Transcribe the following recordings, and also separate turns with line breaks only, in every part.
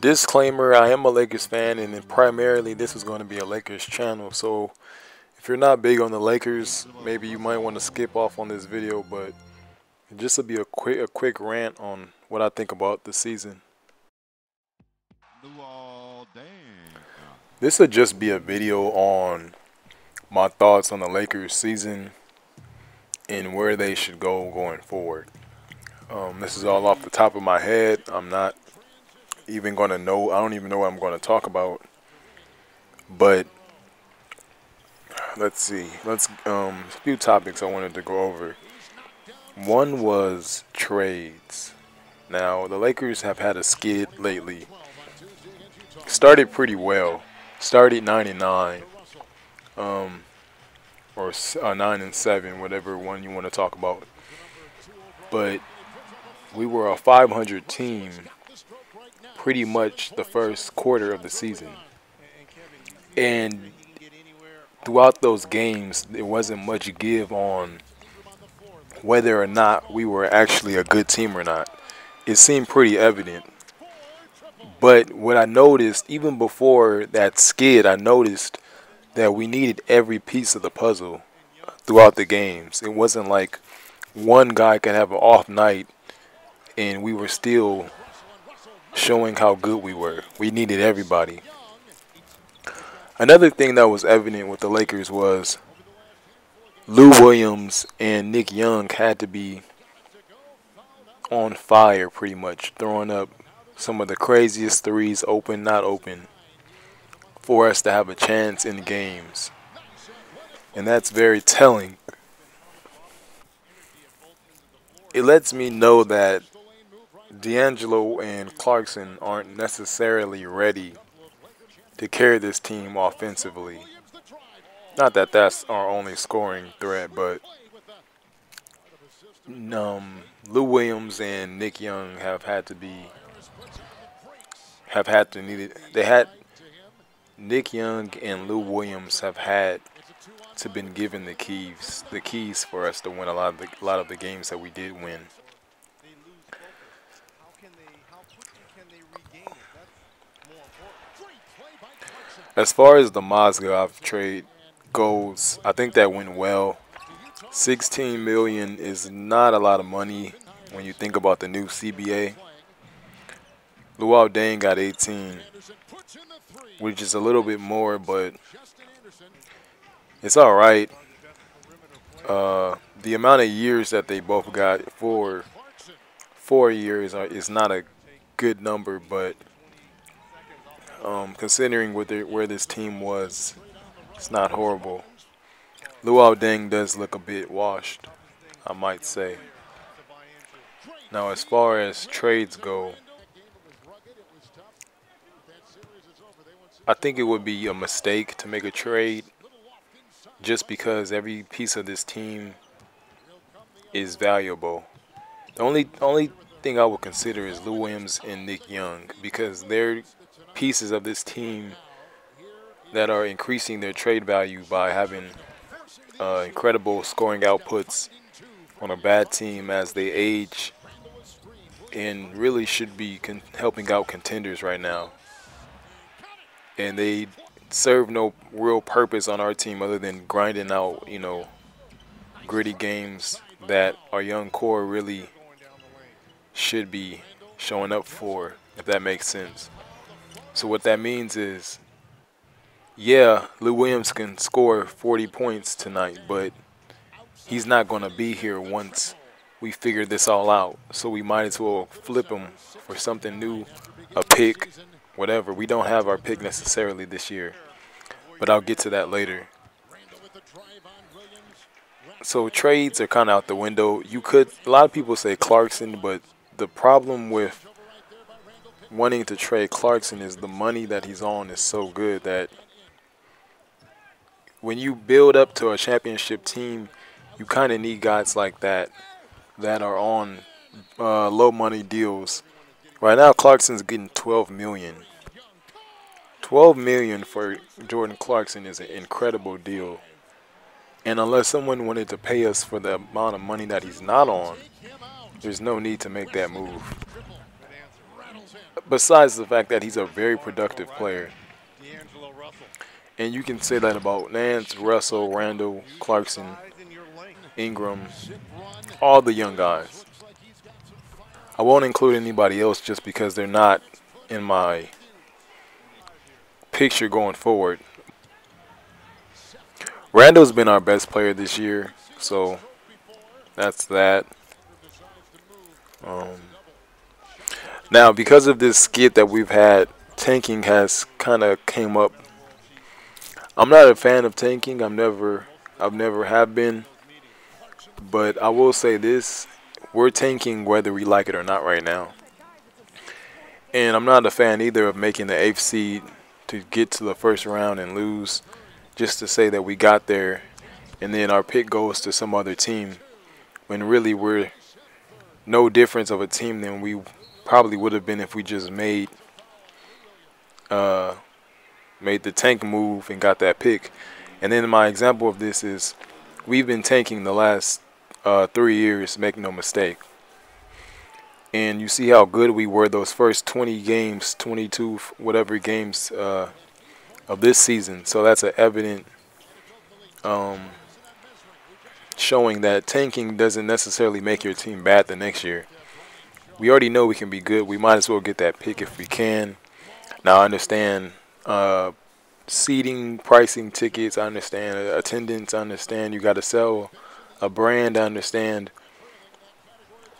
Disclaimer, I am a Lakers fan and primarily this is going to be a Lakers channel. So if you're not big on the Lakers, maybe you might want to skip off on this video, but just to be a quick a quick rant on what I think about the season. This would just be a video on my thoughts on the Lakers season and where they should go going forward. Um, this is all off the top of my head. I'm not even going to know. I don't even know what I'm going to talk about. But let's see. Let's um a few topics I wanted to go over. One was trades. Now, the Lakers have had a skid lately. Started pretty well. Started 99. Um or uh, 9 and 7, whatever one you want to talk about. But we were a 500 team pretty much the first quarter of the season. And throughout those games, there wasn't much give on whether or not we were actually a good team or not. It seemed pretty evident. But what I noticed, even before that skid, I noticed that we needed every piece of the puzzle throughout the games. It wasn't like one guy could have an off night and we were still showing how good we were. We needed everybody. Another thing that was evident with the Lakers was Lou Williams and Nick Young had to be on fire pretty much, throwing up some of the craziest threes, open, not open, for us to have a chance in games. And that's very telling. It lets me know that D'Angelo and Clarkson aren't necessarily ready to carry this team offensively. Not that that's our only scoring threat, but um, Lou Williams and Nick Young have had to be have had to need it. They had Nick Young and Lou Williams have had to been given the keys the keys for us to win a lot of the, a lot of the games that we did win. As far as the Mozgov trade goes, I think that went well. 16 million is not a lot of money when you think about the new CBA. Luol Deng got 18, which is a little bit more, but it's all right. Uh, the amount of years that they both got for four years is not a good number, but – um, considering where, where this team was, it's not horrible. Luol Deng does look a bit washed, I might say. Now, as far as trades go, I think it would be a mistake to make a trade just because every piece of this team is valuable. The only only thing I would consider is Lou Williams and Nick Young because they're pieces of this team that are increasing their trade value by having uh, incredible scoring outputs on a bad team as they age and really should be helping out contenders right now. And they serve no real purpose on our team other than grinding out, you know, gritty games that our young core really should be showing up for, if that makes sense. So what that means is, yeah, Lou Williams can score 40 points tonight, but he's not going to be here once we figure this all out. So we might as well flip him for something new, a pick, whatever. We don't have our pick necessarily this year, but I'll get to that later. So trades are kind of out the window. You could, a lot of people say Clarkson, but the problem with wanting to trade Clarkson is the money that he's on is so good that when you build up to a championship team, you kind of need guys like that that are on uh, low money deals. Right now, Clarkson's getting 12 million. 12 million for Jordan Clarkson is an incredible deal. And unless someone wanted to pay us for the amount of money that he's not on, there's no need to make that move. Besides the fact that he's a very productive player. And you can say that about Nance, Russell, Randle, Clarkson, Ingram, all the young guys. I won't include anybody else just because they're not in my picture going forward. Randle's been our best player this year, so that's that. Um, now, because of this skit that we've had, tanking has kind of came up. I'm not a fan of tanking. I'm never, I've never have been. But I will say this: we're tanking whether we like it or not right now. And I'm not a fan either of making the eighth seed to get to the first round and lose just to say that we got there and then our pick goes to some other team when really we're no difference of a team than we probably would have been if we just made uh, made the tank move and got that pick. And then my example of this is we've been tanking the last uh, three years, make no mistake. And you see how good we were those first 20 games, 22, whatever games uh, of this season. So that's an evident um, showing that tanking doesn't necessarily make your team bad the next year. We already know we can be good. We might as well get that pick if we can. Now I understand uh, seating, pricing tickets. I understand attendance. I understand you got to sell a brand. I understand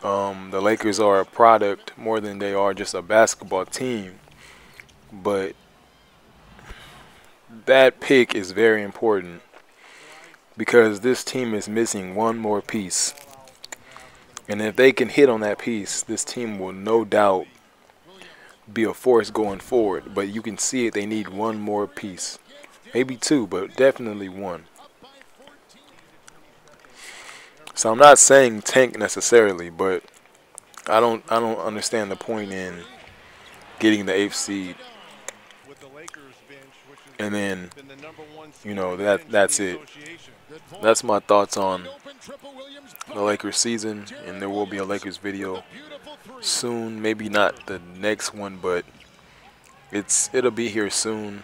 um, the Lakers are a product more than they are just a basketball team. But that pick is very important because this team is missing one more piece. And if they can hit on that piece, this team will no doubt be a force going forward. But you can see it, they need one more piece. Maybe two, but definitely one. So I'm not saying tank necessarily, but I don't I don't understand the point in getting the eighth seed and then you know that that's it. That's my thoughts on the Lakers season, and there will be a Lakers video soon. Maybe not the next one, but it's it'll be here soon.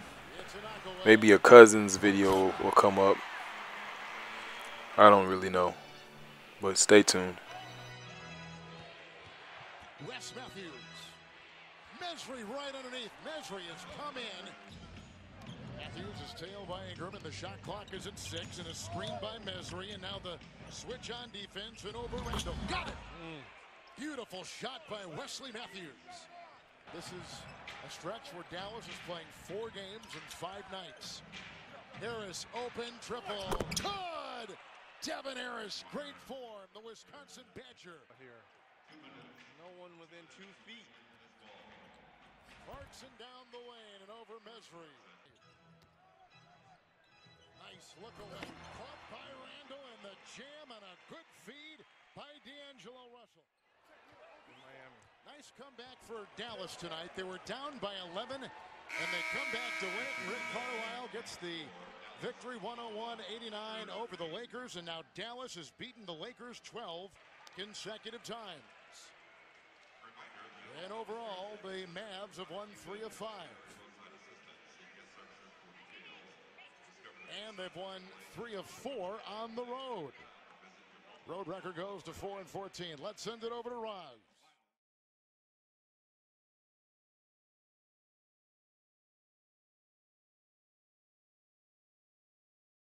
Maybe a Cousins video will come up. I don't really know, but stay tuned. Wes Matthews. Mejri right underneath. Mejri has come in. Matthews is tailed by Ingram, and the shot clock is at six, and a screen by Mejri, and now the switch on defense and over Randle. Got it! Mm. Beautiful shot by Wesley Matthews. This is a stretch where Dallas is playing four games in five nights. Harris open triple. Good! Devin Harris, great form. The Wisconsin Badger. Here. No one within two feet. Clarkson down the lane and over Mejri. Nice look away. Caught by Randle and the jam and a good feed by D'Angelo Russell. Miami. Nice comeback for Dallas tonight. They were down by 11 and they come back to win it. Rick Carlisle gets the victory 101-89 over the Lakers and now Dallas has beaten the Lakers 12 consecutive times. And overall, the Mavs have won three of five. and they've won three of four on the road. Road record goes to 4 and 14. Let's send it over to Roz.